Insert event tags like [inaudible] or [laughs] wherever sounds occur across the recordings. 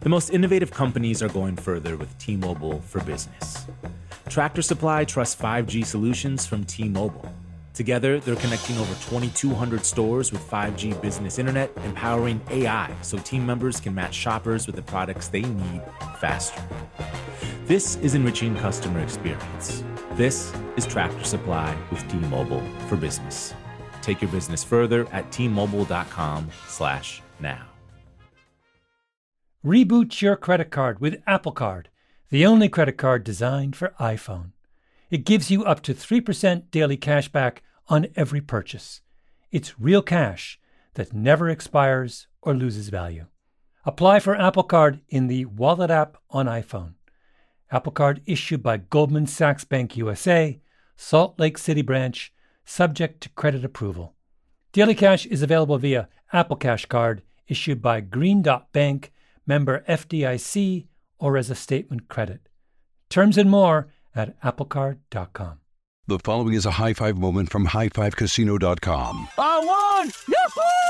The most innovative companies are going further with T Mobile for Business. Tractor Supply trusts 5G solutions from T Mobile. Together, they're connecting over 2,200 stores with 5G business internet, empowering AI so team members can match shoppers with the products they need faster. This is enriching customer experience. This is Tractor Supply with T Mobile for Business. Take your business further at tmobile.com/now. Reboot your credit card with Apple Card, the only credit card designed for iPhone. It gives you up to 3% daily cash back on every purchase. It's real cash that never expires or loses value. Apply for Apple Card in the Wallet app on iPhone. Apple Card issued by Goldman Sachs Bank USA, Salt Lake City branch, subject to credit approval. Daily Cash is available via Apple Cash Card issued by Green Dot Bank member FDIC, or as a statement credit. Terms and more at applecard.com. The following is a high five moment from highfivecasino.com. I won! Yahoo!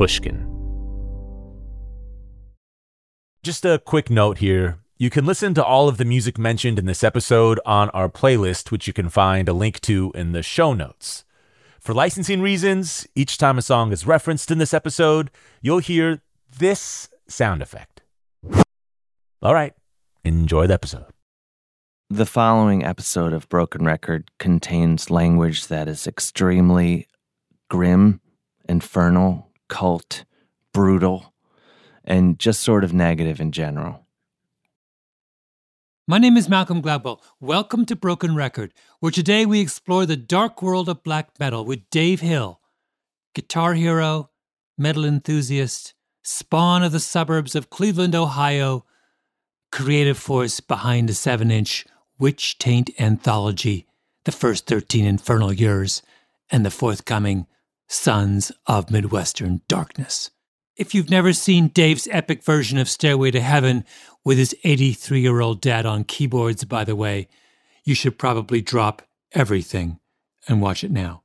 Pushkin. Just a quick note here. You can listen to all of the music mentioned in this episode on our playlist, which you can find a link to in the show notes. For licensing reasons, each time a song is referenced in this episode, you'll hear this sound effect. All right, enjoy the episode. The following episode of Broken Record contains language that is extremely grim, infernal, cult, brutal, and just sort of negative in general. My name is Malcolm Gladwell. Welcome to Broken Record, where today we explore the dark world of black metal with Dave Hill, guitar hero, metal enthusiast, spawn of the suburbs of Cleveland, Ohio, creative force behind the 7 inch Witch Taint anthology, the first 13 Infernal Years, and the forthcoming Sons of Midwestern Darkness. If you've never seen Dave's epic version of Stairway to Heaven with his 83 year old dad on keyboards, by the way, you should probably drop everything and watch it now.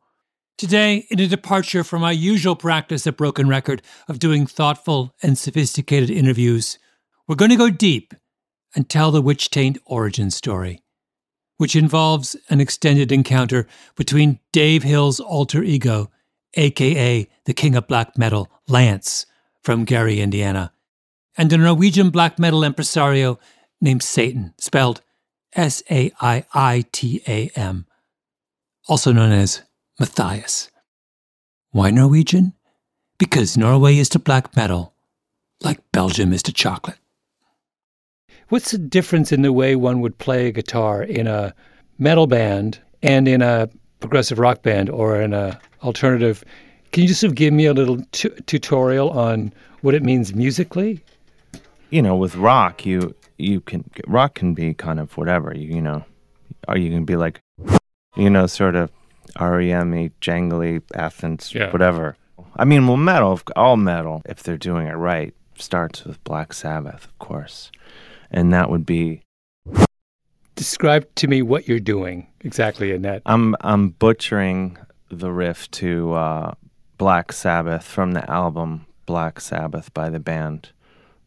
Today, in a departure from our usual practice at Broken Record of doing thoughtful and sophisticated interviews, we're going to go deep and tell the Witch Taint origin story, which involves an extended encounter between Dave Hill's alter ego, aka the King of Black Metal, Lance, from Gary, Indiana, and a Norwegian black metal impresario named Satan, spelled S A I I T A M, also known as Matthias. Why Norwegian? Because Norway is to black metal, like Belgium is to chocolate. What's the difference in the way one would play a guitar in a metal band and in a progressive rock band or in a alternative? Can you just sort of give me a little t- tutorial on what it means musically? You know, with rock, you you can rock can be kind of whatever you you know, or you can be like, you know, sort of REM-y, jangly, Athens, Yeah. whatever. I mean, well, metal, all metal, if they're doing it right, starts with Black Sabbath, of course, and that would be Describe to me what you're doing exactly in that. I'm I'm butchering the riff to uh, Black Sabbath from the album Black Sabbath by the band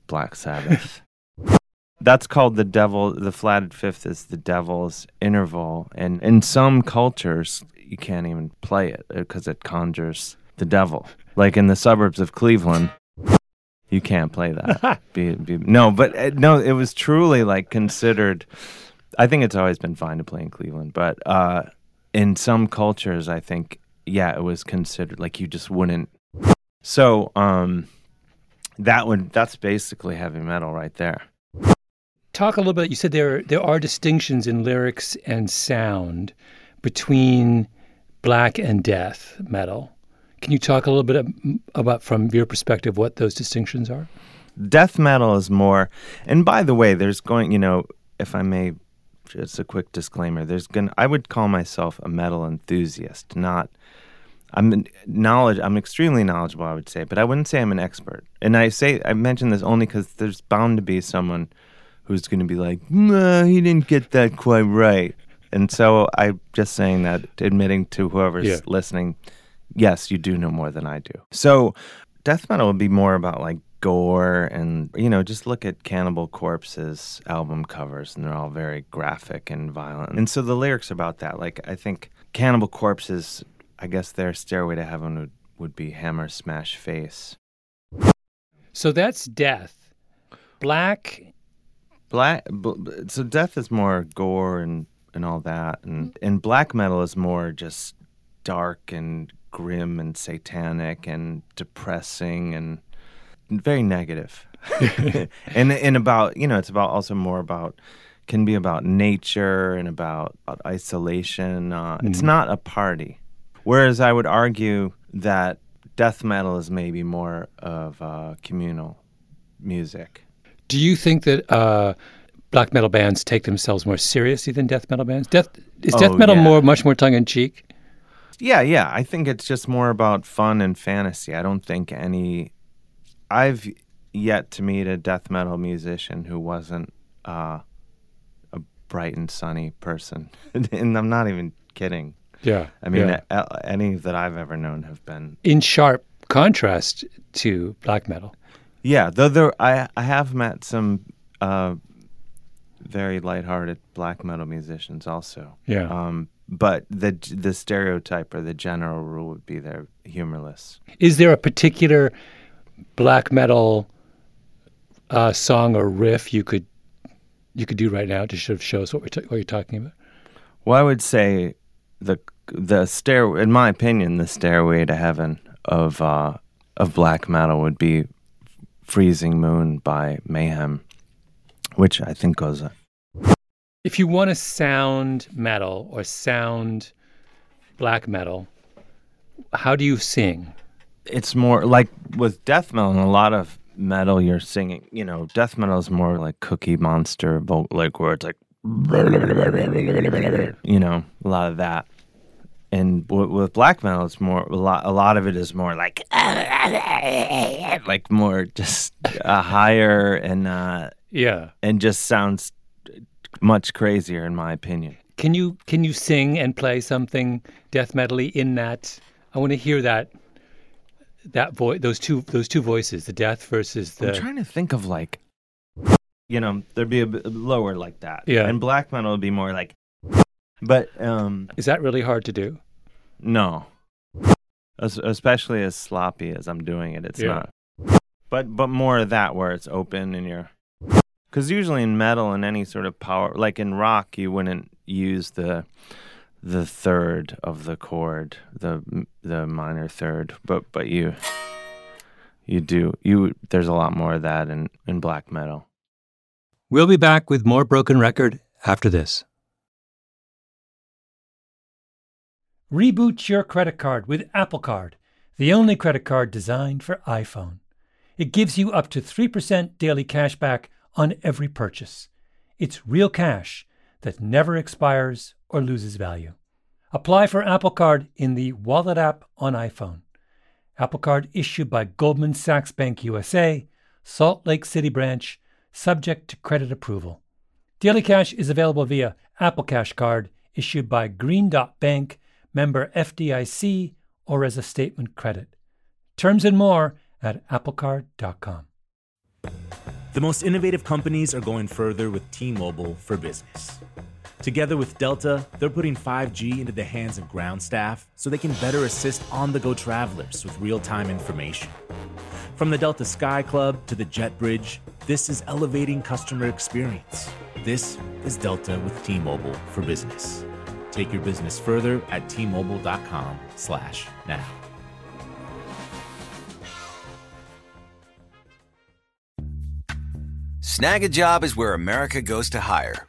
Black Sabbath. [laughs] That's called the devil. The flatted fifth is the devil's interval, and in some cultures you can't even play it because it conjures the devil. Like in the suburbs of Cleveland, you can't play that. [laughs] be, be, no, but uh, no, it was truly like considered. I think it's always been fine to play in Cleveland, but uh, in some cultures, I think, yeah, it was considered like you just wouldn't. So um, that would that's basically heavy metal right there. Talk a little bit. You said there there are distinctions in lyrics and sound between black and death metal. Can you talk a little bit about, from your perspective, what those distinctions are? Death metal is more, and by the way, there's going, you know, if I may, just a quick disclaimer. There's gonna I would call myself a metal enthusiast, not. I'm knowledge. I'm extremely knowledgeable, I would say, but I wouldn't say I'm an expert. And I say I mention this only because there's bound to be someone who's going to be like, "No, he didn't get that quite right." And so I'm just saying that, admitting to whoever's Yeah. listening, yes, you do know more than I do. So death metal would be more about like gore and you know just look at cannibal corpse's album covers and they're all very graphic and violent and so the lyrics about that like i think cannibal corpses i guess their stairway to heaven would, would be hammer smash face So that's death. Black. black so death is more gore and and all that and mm-hmm. and black metal is more just dark and grim and satanic and depressing and very negative [laughs] [laughs] and and about you know it's about also more about can be about nature and about, about isolation uh, it's not a party whereas i would argue that death metal is maybe more of uh, communal music Do you think that uh, black metal bands take themselves more seriously than death metal bands? Death is death Oh, metal yeah. more much more tongue in cheek? Yeah, yeah. I think it's just more about fun and fantasy. I don't think any. I've yet to meet a death metal musician who wasn't uh, a bright and sunny person, [laughs] and I'm not even kidding. Yeah. I mean, yeah. a- any that I've ever known have been. in sharp contrast to black metal. Yeah, though there, I I have met some uh, very lighthearted black metal musicians also. Yeah. Um, but the the stereotype or the general rule would be they're humorless. Is there a particular black metal uh, song or riff you could you could do right now to sort of show us what we're ta- what you're talking about? Well, I would say the the stair, in my opinion, the stairway to heaven of uh, of black metal would be "Freezing Moon" by Mayhem, which I think goes. If you want to sound metal or sound black metal, how do you sing? It's more like with death metal and a lot of metal. You're singing, you know, death metal is more like Cookie Monster, like where it's like, you know, a lot of that. And w- with black metal, it's more a lot. A lot of it is more like, [laughs] like more just uh, higher and uh, Yeah. and just sounds much crazier in my opinion. Can you can you sing and play something death metally in that? I want to hear that that voice those two those two voices, the death versus the I'm trying to think of like, you know, there'd be a bit lower like that. Yeah. And black metal would be more like, but um, Is that really hard to do? no, Es- especially as sloppy as I'm doing it, it's Yeah. not. But but more of that where it's open and you're, because usually in metal and any sort of power, like in rock, you wouldn't use the the third of the chord, the the minor third, but but you you do you there's a lot more of that in in black metal. We'll be back with more Broken Record after this. Reboot your credit card with Apple Card, the only credit card designed for iPhone. It gives you up to 3% daily cash back on every purchase. It's real cash that never expires or loses value. Apply for Apple Card in the Wallet app on iPhone. Apple Card issued by Goldman Sachs Bank USA, Salt Lake City branch, subject to credit approval. Daily Cash is available via Apple Cash Card issued by Green Dot Bank, member FDIC, or as a statement credit. Terms and more at applecard.com. The most innovative companies are going further with T Mobile for Business. Together with Delta, they're putting 5G into the hands of ground staff so they can better assist on the go travelers with real time information. From the Delta Sky Club to the Jet Bridge, this is elevating customer experience. This is Delta with T Mobile for Business. Take your business further at tmobile.com slash now. Snag a job is where America goes to hire,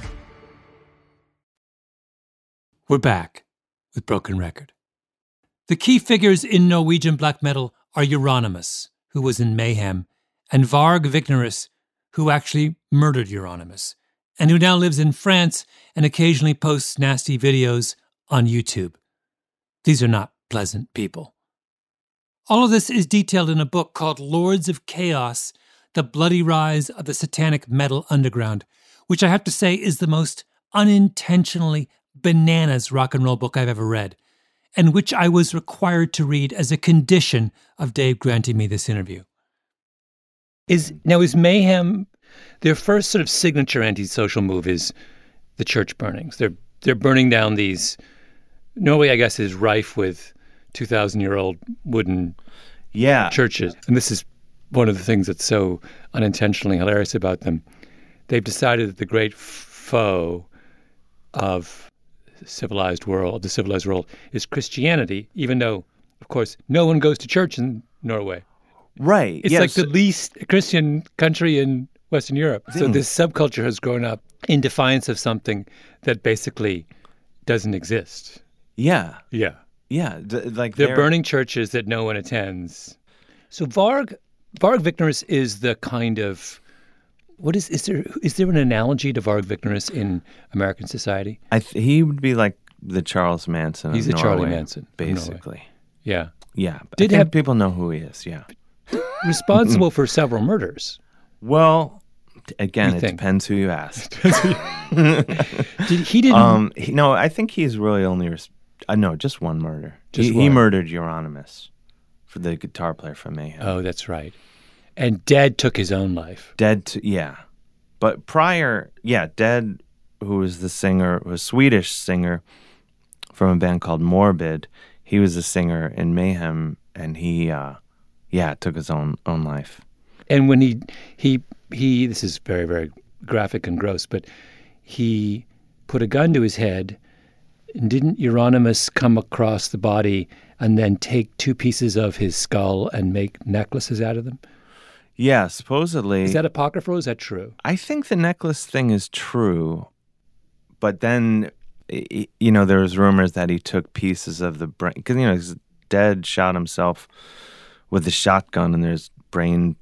We're back with Broken Record. The key figures in Norwegian black metal are Euronymous, who was in Mayhem, and Varg Vikernes, who actually murdered Euronymous, and who now lives in France and occasionally posts nasty videos on YouTube. These are not pleasant people. All of this is detailed in a book called Lords of Chaos The Bloody Rise of the Satanic Metal Underground, which I have to say is the most unintentionally bananas rock and roll book I've ever read, and which I was required to read as a condition of Dave granting me this interview. Is now is Mayhem their first sort of signature antisocial move is the church burnings. They're they're burning down these Norway, I guess, is rife with two thousand year old wooden Yeah. churches. And this is one of the things that's so unintentionally hilarious about them. They've decided that the great foe of civilized world, the civilized world, is Christianity, even though, of course, no one goes to church in Norway. Right. It's yes. like the least Christian country in Western Europe. So Hmm. this subculture has grown up in defiance of something that basically doesn't exist. Yeah. Yeah. Yeah. d- like They're, burning churches that no one attends. So Varg Varg Vikernes is the kind of what is is there is there an analogy to Varg Vikernes in American society? I th- he would be like the Charles Manson. of He's the Charlie Manson basically. Yeah. Yeah. Did have- people know who he is. Yeah. [laughs] Responsible for several murders. Well, again, it think? depends who you ask. [laughs] [laughs] Did he didn't um, he, no, I think he's really only. Res- uh, no, just one murder. Just he, he murdered Euronymous for the guitar player from Mayhem. Oh, that's right. And Dead took his own life. Dead, to, yeah. But prior, yeah, Dead, who was the singer, was a Swedish singer from a band called Morbid. He was a singer in Mayhem, and he, uh, yeah, took his own own life. And when he he he this is very very graphic and gross, but he put a gun to his head and didn't Euronymous come across the body and then take two pieces of his skull and make necklaces out of them? Yeah, supposedly. Is that apocryphal is that true? I think the necklace thing is true, but then you know there was rumors that he took pieces of the brain because you know he's dead, shot himself with a shotgun, and there's brain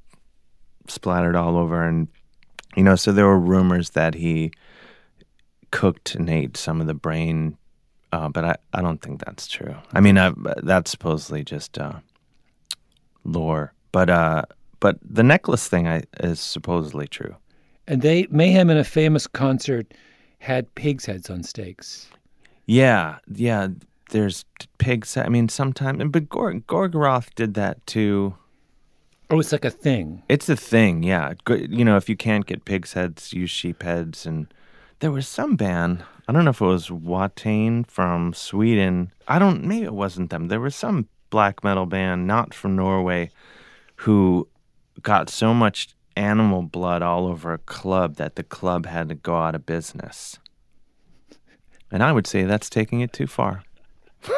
splattered all over, and you know so there were rumors that he cooked and ate some of the brain, uh, but I, I don't think that's true. I mean I, that's supposedly just uh, lore, but uh, but the necklace thing I, is supposedly true. And they Mayhem in a famous concert had pigs' heads on stakes. Yeah, yeah. There's pigs. I mean, sometimes, but Gor- Gorgoroth did that too. Oh, it's like a thing. It's a thing. Yeah, you know, if you can't get pigs' heads, use sheep heads. And there was some band. I don't know if it was Watain from Sweden. I don't. Maybe it wasn't them. There was some black metal band, not from Norway, who got so much animal blood all over a club that the club had to go out of business. And I would say that's taking it too far. [laughs]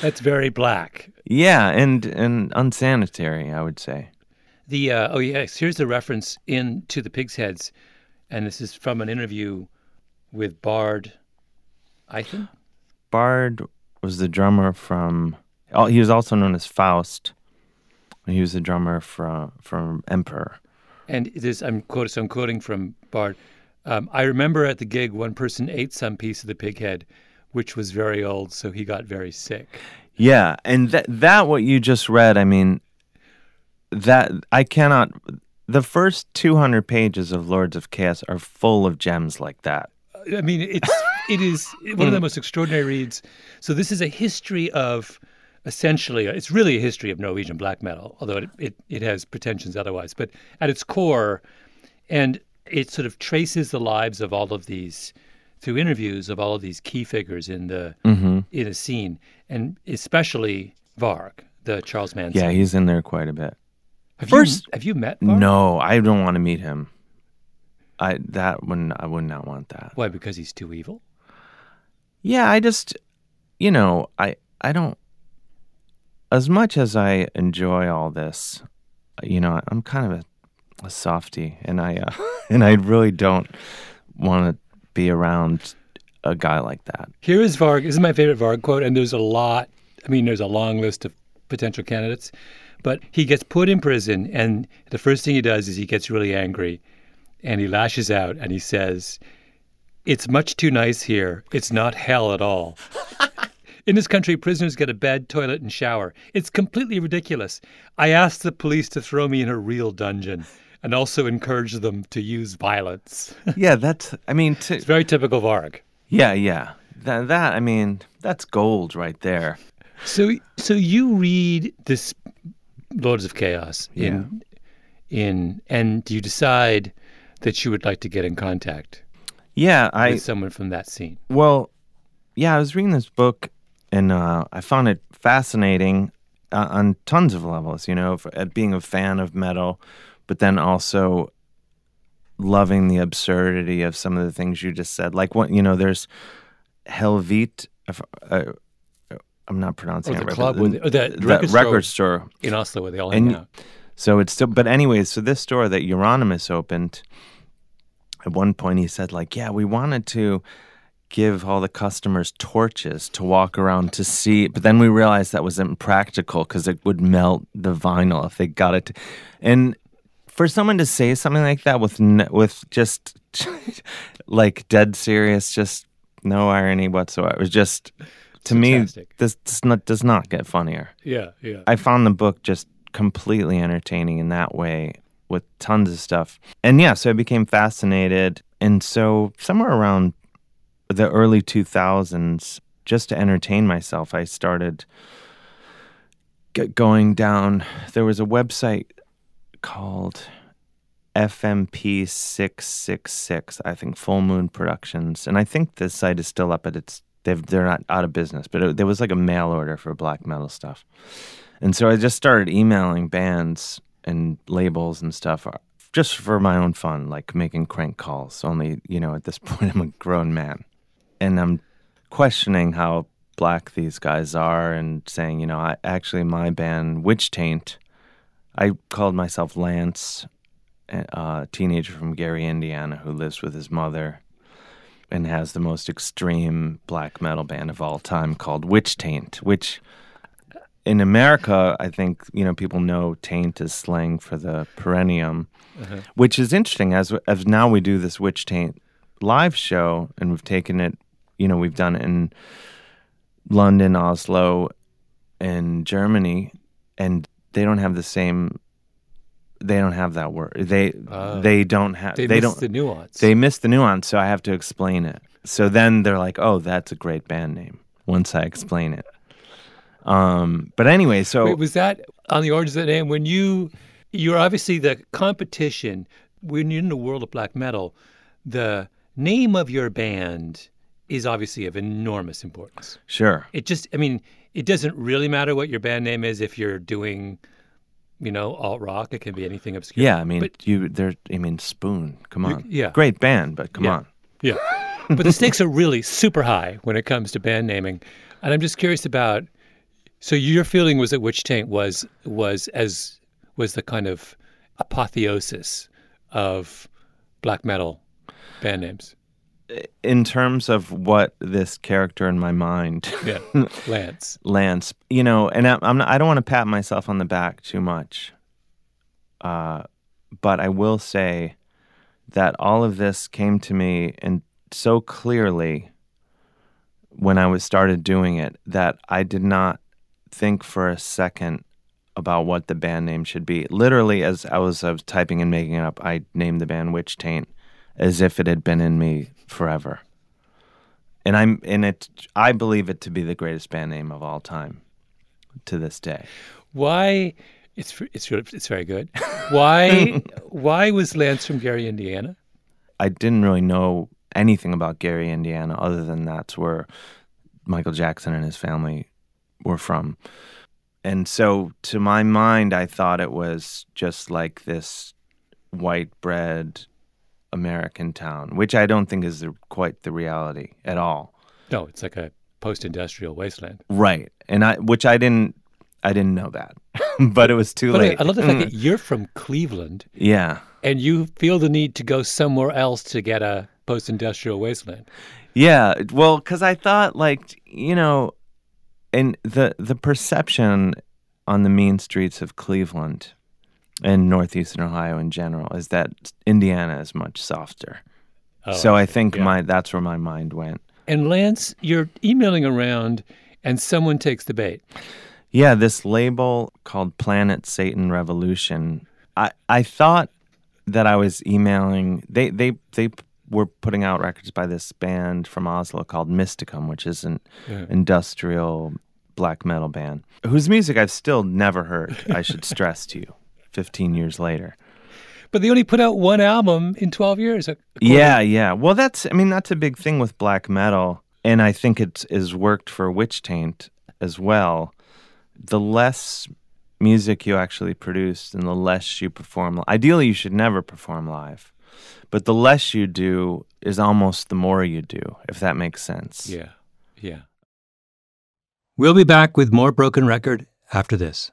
That's very black. Yeah, and and unsanitary, I would say. The uh, oh yes, here's the reference in to the pig's heads, and this is from an interview with Bard. I think Bard was the drummer from. Oh, he was also known as Faust. He was the drummer from from Emperor. And this, I'm quoting, so I'm quoting from Bard. Um, I remember at the gig, one person ate some piece of the pig head, which was very old, so he got very sick. Yeah, and that that what you just read, I mean, that I cannot the first 200 pages of Lords of Chaos are full of gems like that. I mean, it's it is one of the most extraordinary reads. So this is a history of essentially uh, it's really a history of Norwegian black metal, although it it, it has pretensions otherwise. But at its core, and it sort of traces the lives of all of these through interviews of all of these key figures in the mm-hmm. in a scene, and especially Varg, the Charles Manson. Yeah, he's in there quite a bit. have first- you, have you met Varg? No, I don't want to meet him. I that one I would not want that. Why? Because he's too evil. Yeah, I just you know, I I don't as much as I enjoy all this, you know, I'm kind of a, a softy and I uh, [laughs] and I really don't want to be around a guy like that. Here is Varg. This is my favorite Varg quote, and there's a lot. I mean, there's a long list of potential candidates, but he gets put in prison, and the first thing he does is he gets really angry, and he lashes out, and he says, "It's much too nice here. It's not hell at all." [laughs] In this country, prisoners get a bed, toilet, and shower. It's completely ridiculous. I asked the police to throw me in a real dungeon and also encourage them to use violence. [laughs] Yeah, that's I mean to, it's very typical Varg. yeah, yeah. That that I mean, that's gold right there. So, so you read this Lords of Chaos in, in, and you decide that you would like to get in contact Yeah, I with someone from that scene. Well, yeah, I was reading this book and uh, I found it fascinating uh, on tons of levels. You know, f- at being a fan of metal, but then also loving the absurdity of some of the things you just said. Like what you know, there's Helvete. if- Uh, I'm not pronouncing Or it the right. club with the- the the record store. store. In Oslo, where they all And- hang out. So it's still, but anyways, so this store that Euronymous opened, at one point he said, like, yeah, we wanted to give all the customers torches to walk around to see, but then we realized that was impractical because it would melt the vinyl if they got it. To, and for someone to say something like that with with just [laughs] like dead serious, just no irony whatsoever, it was just to me this does not does not get funnier. Yeah, yeah. I found the book just completely entertaining in that way with tons of stuff. And yeah, so I became fascinated. And so somewhere around the early 2000s, just to entertain myself, I started going down. There was a website called FMP666, I think Full Moon Productions. And I think this site is still up, but it's they've, they're not out of business. But it, there was like a mail order for black metal stuff. And so I just started emailing bands and labels and stuff uh, just for my own fun, like making crank calls. Only, you know, at this [laughs] point, I'm a grown man. And I'm questioning how black these guys are and saying, you know, I actually, my band, Witch Taint, I called myself Lance, uh, a teenager from Gary, Indiana, who lives with his mother and has the most extreme black metal band of all time called Witch Taint, which in America, I think you know people know taint is slang for the perineum, uh-huh. which is interesting. As as now we do this witch taint live show, and we've taken it. You know, we've done it in London, Oslo, and Germany, and they don't have the same. They don't have that word. They Oh. they don't have. They, They, don't. the nuance. They miss the nuance, so I have to explain it. So then they're like, "Oh, that's a great band name." Once I explain it. Um, but anyway, so Wait, was that on the origins of the name? When you, you're obviously the competition, when you're in the world of black metal, the name of your band is obviously of enormous importance. sure, It just, I mean, it doesn't really matter what your band name is if you're doing, you know, alt rock. It can be anything obscure. yeah. I mean, But- you there. I mean, Spoon. Come You- on, yeah. great band, but come Yeah. on. Yeah. but the stakes are really super high when it comes to band naming. And I'm just curious about so your feeling was that Witch Taint was was as was the kind of apotheosis of black metal band names. In terms of what this character in my mind, [laughs] Yeah. Lance. Lance, you know, and I, I'm not, I don't want to pat myself on the back too much, uh, but I will say that all of this came to me and so clearly when I was started doing it that I did not think for a second about what the band name should be. Literally, as I was, I was typing and making it up, I named the band Witch Taint as if it had been in me forever. And I'm in it. I believe it to be the greatest band name of all time, to this day. Why? It's it's it's very good. Why [laughs] why was Lance from Gary, Indiana? I didn't really know anything about Gary, Indiana, other than that's where Michael Jackson and his family were from. And so, to my mind, I thought it was just like this white bread American town, which I don't think is the, quite the reality at all. No, it's like a post-industrial wasteland. Right, and I, which I didn't, I didn't know that, [laughs] but it was too But I, late. I love the fact mm. that you're from Cleveland yeah, and you feel the need to go somewhere else to get a post-industrial wasteland. Yeah, well, because I thought like you know, and the the perception on the mean streets of Cleveland and northeastern Ohio in general is that Indiana is much softer. Oh, so I think yeah. my that's where my mind went. And Lance, you're emailing around and someone takes the bait. Yeah, this label called Planet Satan Revolution. I I thought that I was emailing. They they they were putting out records by this band from Oslo called Mysticum, which is an industrial black metal band whose music I've still never heard. I should [laughs] stress to you, fifteen years later. But they only put out one album in 12 years. Yeah, yeah. Well, that's I mean that's a big thing with black metal, and I think it has worked for Witch Taint as well. The less music you actually produce, and the less you perform. Ideally, you should never perform live, but the less you do is almost the more you do, if that makes sense. Yeah, yeah. We'll be back with more Broken Record after this.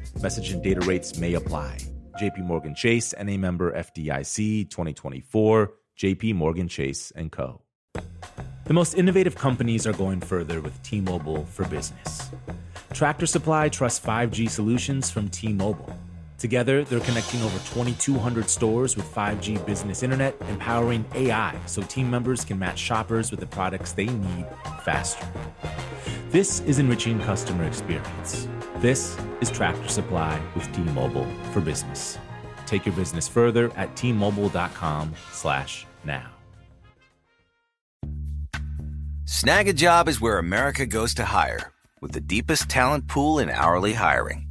Message and data rates may apply. JP Morgan Chase and a member FDIC 2024, JP Morgan Chase and Co. The most innovative companies are going further with T-Mobile for Business. Tractor Supply trusts 5G solutions from T-Mobile. Together, they're connecting over 2,200 stores with 5G business internet, empowering AI so team members can match shoppers with the products they need faster. This is enriching customer experience. This is Tractor Supply with T-Mobile for Business. Take your business further at T-Mobile.com/now. Snag a job is where America goes to hire, with the deepest talent pool in hourly hiring.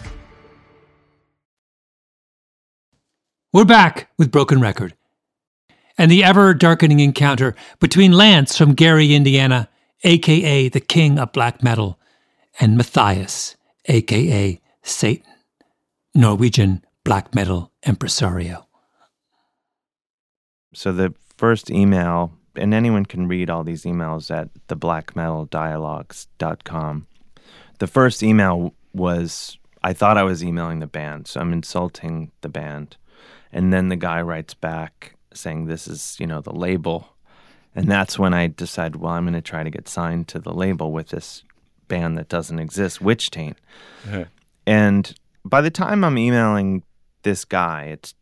We're back with Broken Record. And the ever darkening encounter between Lance from Gary, Indiana, aka the king of black metal, and Matthias, aka Satan, Norwegian black metal impresario. So the first email, and anyone can read all these emails at theblackmetaldialogues.com. The first email was I thought I was emailing the band, so I'm insulting the band. And then the guy writes back saying this is, you know, the label. And that's when I decide, well, I'm going to try to get signed to the label with this band that doesn't exist, Witch Taint. Uh-huh. And by the time I'm emailing this guy, it's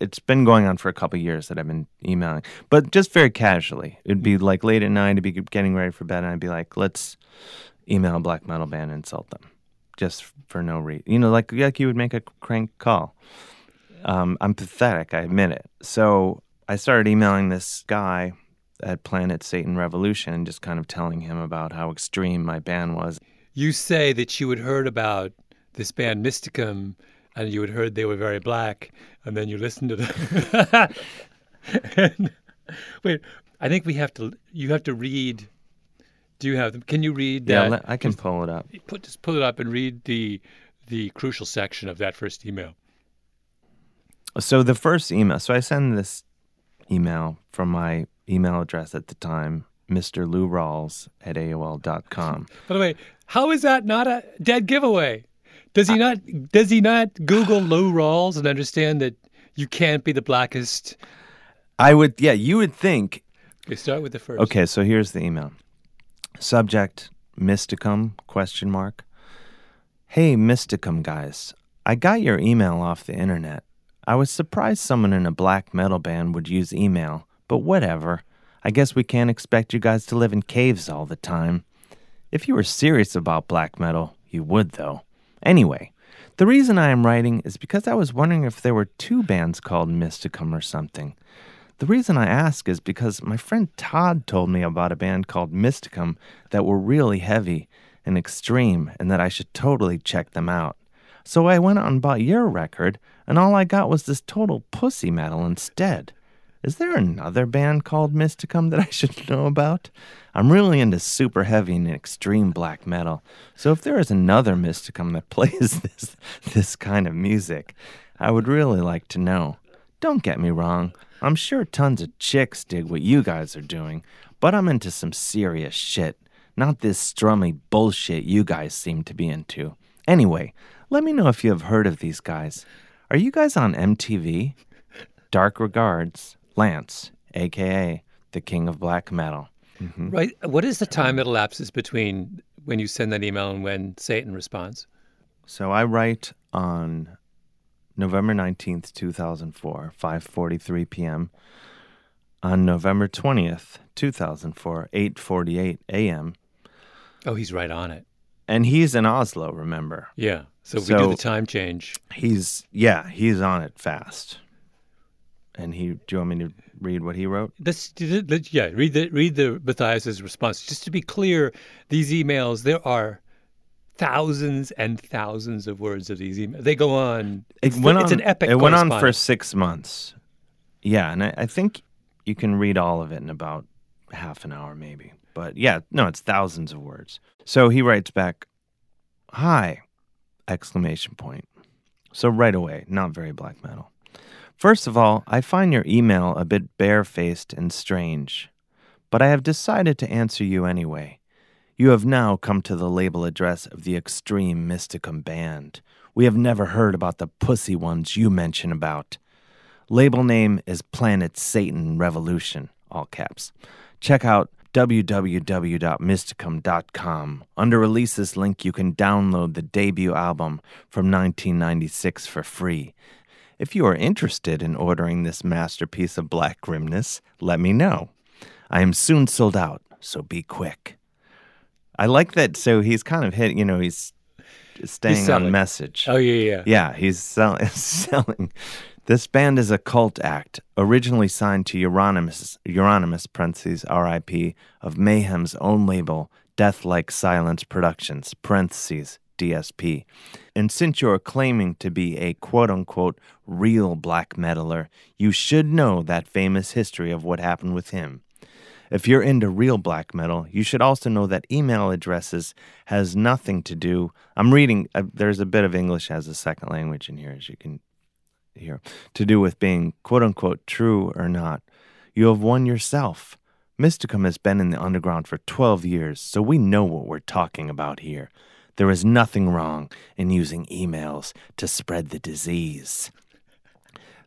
it's been going on for a couple years that I've been emailing, but just very casually. It'd be like late at night, I'd be getting ready for bed, and I'd be like, let's email a black metal band and insult them just for no reason. You know, like, like you would make a crank call. Um, I'm pathetic, I admit it. So I started emailing this guy at Planet Satan Revolution just kind of telling him about how extreme my band was. You say that you had heard about this band Mysticum and you had heard they were very black, and then you listened to them. [laughs] and, wait, I think we have to. You have to read. Do you have them? Can you read Yeah, that? I can pull it up. Put just pull it up and read the the crucial section of that first email. So the first email, so I send this email from my email address at the time, Mr. Lou Rawls at AOL.com. By the way, how is that not a dead giveaway? Does he not? Does he not Google Lou Rawls and understand that you can't be the blackest? I would, yeah, you would think. We start with the first. Okay, so here's the email. Subject, Mysticum, question mark. Hey, Mysticum guys. I got your email off the internet. I was surprised someone in a black metal band would use email, but whatever. I guess we can't expect you guys to live in caves all the time. If you were serious about black metal, you would, though. Anyway, the reason I am writing is because I was wondering if there were two bands called Mysticum or something. The reason I ask is because my friend Todd told me about a band called Mysticum that were really heavy and extreme and that I should totally check them out. So I went out and bought your record, and all I got was this total pussy metal instead. Is there another band called Mysticum that I should [laughs] know about? I'm really into super heavy and extreme black metal, so if there is another Mysticum that [laughs] plays this this kind of music, I would really like to know. Don't get me wrong, I'm sure tons of chicks dig what you guys are doing, but I'm into some serious shit, not this strummy bullshit you guys seem to be into. Anyway, let me know if you have heard of these guys. Are you guys on MTV? Dark regards, Lance, aka the King of Black Metal. Mm-hmm. Right. What is the time that elapses between when you send that email and when Satan responds? So I write on November 19th, 2004, 5:43 p.m. On November 20th, 2004, 8:48 a.m. Oh, he's right on it. And he's in Oslo, remember? Yeah. So if we do the time change. He's yeah, he's on it fast. And he do you want me to read what he wrote? Let's, let's yeah, read the read the Matthias's response. Just to be clear, these emails there are thousands and thousands of words of these emails. They go on. It It's, went it's on, an epic. It went on for six months. Yeah, and I, I think you can read all of it in about half an hour, maybe. But yeah, no, it's thousands of words. So he writes back, "Hi!" Exclamation point. So right away, not very black metal. First of all, I find your email a bit barefaced and strange, but I have decided to answer you anyway. You have now come to the label address of the Extreme Mysticum Band. We have never heard about the pussy ones you mention about. Label name is Planet Satan Revolution, all caps. Check out www.mysticum.com. Under releases link, you can download the debut album from 1996 for free. If you are interested in ordering this masterpiece of black grimness, let me know. I am soon sold out, so be quick. I like that. So he's kind of hit, you know, he's staying selling. on message. Oh yeah, yeah. Yeah, he's sell- [laughs] selling. This band is a cult act, originally signed to Euronymous, Euronymous parentheses, RIP, of Mayhem's own label, Death Like Silence Productions, parentheses, DSP. And since you're claiming to be a quote unquote real black metaler, you should know that famous history of what happened with him. If you're into real black metal, you should also know that email addresses has nothing to do. I'm reading, uh, there's a bit of English as a second language in here, as you can here, to do with being quote unquote true or not. You have won yourself. Mysticum has been in the underground for 12 years, so we know what we're talking about here. There is nothing wrong in using emails to spread the disease.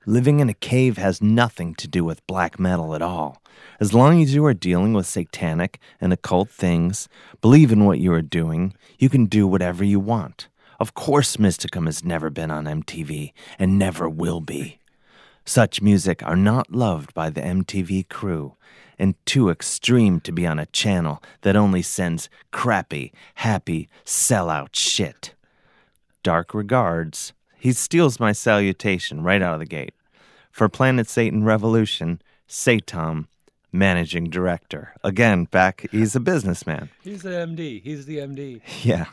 Living in a cave has nothing to do with black metal at all. As long as you are dealing with satanic and occult things, believe in what you are doing, you can do whatever you want. Of course, Mysticum has never been on MTV and never will be. Such music are not loved by the MTV crew and too extreme to be on a channel that only sends crappy, happy, sellout shit. Dark regards. He steals my salutation right out of the gate. For Planet Satan Revolution, Satom, managing director. Again, back, he's a businessman. He's the MD. He's the MD. Yeah.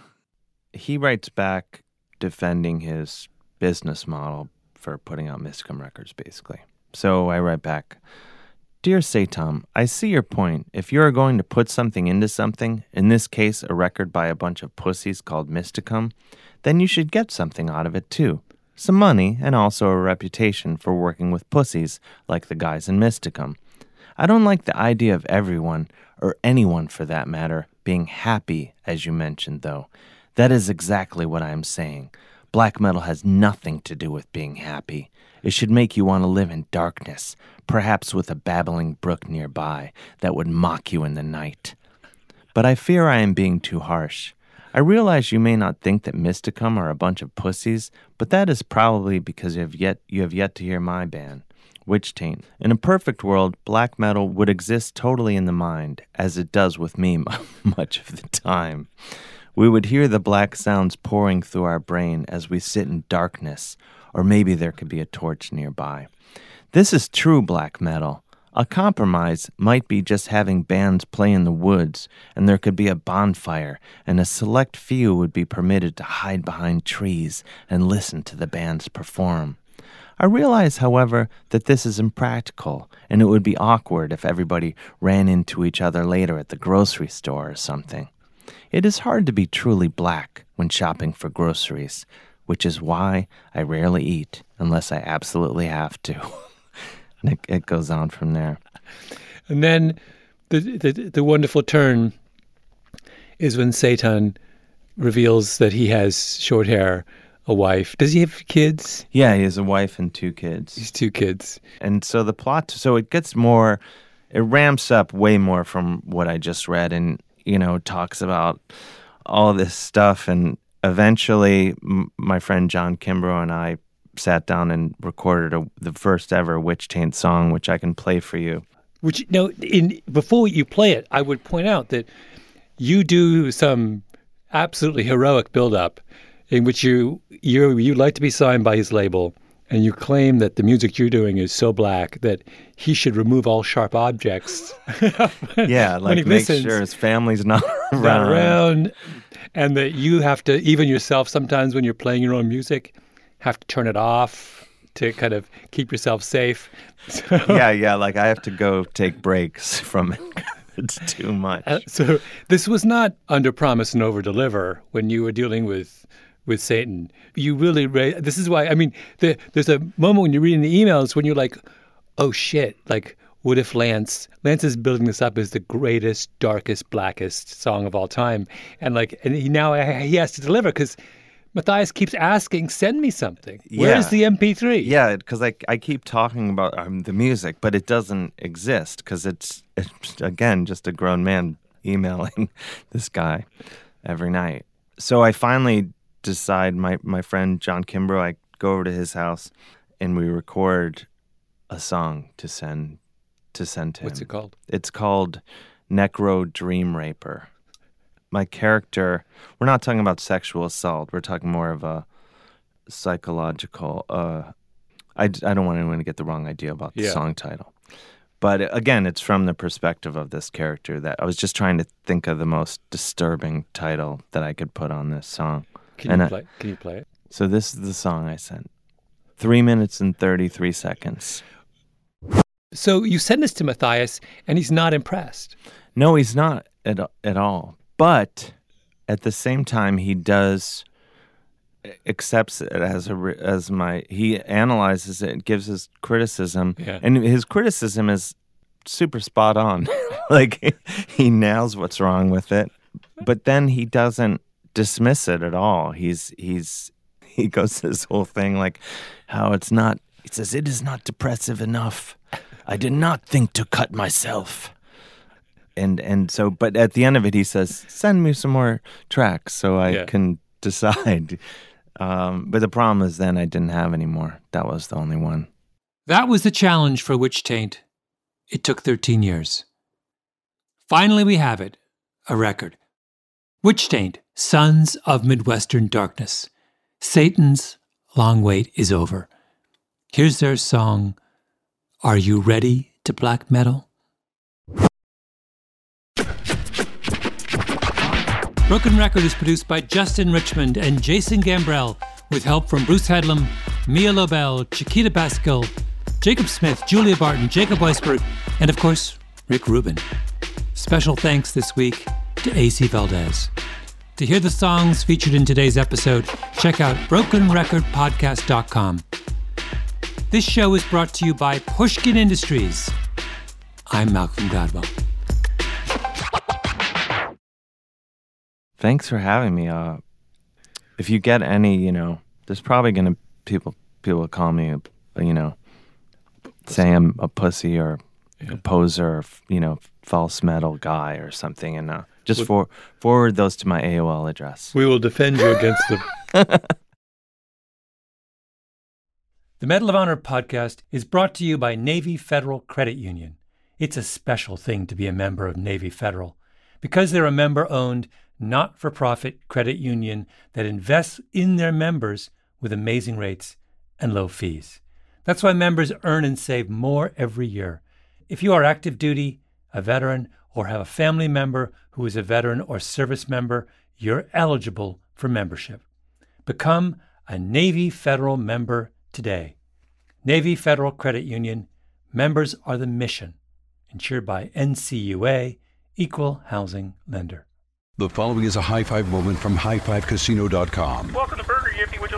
He writes back defending his business model for putting out Mysticum records, basically. So I write back Dear Satom, I see your point. If you are going to put something into something, in this case a record by a bunch of pussies called Mysticum, then you should get something out of it too. Some money and also a reputation for working with pussies like the guys in Mysticum. I don't like the idea of everyone, or anyone for that matter, being happy, as you mentioned, though. That is exactly what I am saying. Black metal has nothing to do with being happy. It should make you want to live in darkness, perhaps with a babbling brook nearby that would mock you in the night. But I fear I am being too harsh. I realize you may not think that Mysticum are a bunch of pussies, but that is probably because you have yet you have yet to hear my band. Witch Taint. In a perfect world, black metal would exist totally in the mind, as it does with me [laughs] much of the time. We would hear the black sounds pouring through our brain as we sit in darkness, or maybe there could be a torch nearby. This is true black metal. A compromise might be just having bands play in the woods, and there could be a bonfire, and a select few would be permitted to hide behind trees and listen to the bands perform. I realize, however, that this is impractical, and it would be awkward if everybody ran into each other later at the grocery store or something. It is hard to be truly black when shopping for groceries, which is why I rarely eat unless I absolutely have to. [laughs] and it, it, goes on from there. And then the, the, the wonderful turn is when Satan reveals that he has short hair a wife. Does he have kids? Yeah, he has a wife and two kids. He's two kids. And so the plot, so it gets more, it ramps up way more from what I just read and, you know, talks about all this stuff. And eventually, m- my friend John Kimbrough and I sat down and recorded a, the first ever Witch Taint song, which I can play for you. Which, no, in, before you play it, I would point out that you do some absolutely heroic build up in which you you you like to be signed by his label and you claim that the music you're doing is so black that he should remove all sharp objects. [laughs] yeah, [laughs] like make listens, sure his family's not [laughs] around. not around, and that you have to even yourself sometimes when you're playing your own music have to turn it off to kind of keep yourself safe. So, yeah, yeah, like I have to go take breaks from it. it's too much. Uh, so this was not under promise and over deliver when you were dealing with with Satan. You really, this is why, I mean, the, there's a moment when you're reading the emails when you're like, oh shit, like, what if Lance, Lance is building this up as the greatest, darkest, blackest song of all time. And like, and he now, he has to deliver because Matthias keeps asking, send me something. Where's the MP3? Yeah, because I, I keep talking about um, the music, but it doesn't exist because it's, it's, again, just a grown man [laughs] emailing this guy every night. So I finally decide my my friend John Kimbrough, I go over to his house and we record a song to send to send to What's it called? It's called Necro Dream Raper. My character, we're not talking about sexual assault. We're talking more of a psychological. Uh, I, I don't want anyone to get the wrong idea about the yeah. song title. But again, it's from the perspective of this character that I was just trying to think of the most disturbing title that I could put on this song. Can and you play? Can you play it? So this is the song I sent. Three minutes and thirty-three seconds. So you send this to Matthias, and he's not impressed. No, he's not at at all. But at the same time, he does. Eh, accepts it as a as my he analyzes it, gives his criticism, Yeah. and his criticism is super spot on. [laughs] like [laughs] he nails what's wrong with it, but then he doesn't dismiss it at all. He's he's [laughs] he goes this whole thing like how it's not. He says it is not depressive enough. I did not think to cut myself. And and so, but at the end of it, he says, "Send me some more tracks so I Yeah. can [laughs] decide." Um, but the problem is, then I didn't have any more. That was the only one. That was the challenge for Witch Taint. It took 13 years. Finally, we have it a record. Witch Taint, Sons of Midwestern Darkness. Satan's long wait is over. Here's their song, Are You Ready to Black Metal? Broken Record is produced by Justin Richmond and Jason Gambrell, with help from Bruce Headlam, Mia Lobel, Chiquita Paschal, Jacob Smith, Julia Barton, Jacob Weisberg, and of course, Rick Rubin. Special thanks this week to AC Valdez. To hear the songs featured in today's episode, check out brokenrecordpodcast.com. This show is brought to you by Pushkin Industries. I'm Malcolm Gladwell. Thanks for having me. Uh, if you get any, you know, there's probably gonna people people call me, you know, say I'm a pussy or a poser, or, you know, false metal guy or something, and uh, just for forward those to my AOL address. We will defend you against them. [laughs] The Medal of Honor podcast is brought to you by Navy Federal Credit Union. It's a special thing to be a member of Navy Federal because they're a member owned, not for profit credit union that invests in their members with amazing rates and low fees. That's why members earn and save more every year. If you are active duty, a veteran, or have a family member who is a veteran or service member, you're eligible for membership. Become a Navy Federal member today. Navy Federal Credit Union. Members are the mission. Insured by NCUA, Equal Housing Lender. The following is a high five moment from highfivecasino.com. Welcome to Burger Yippee. Would you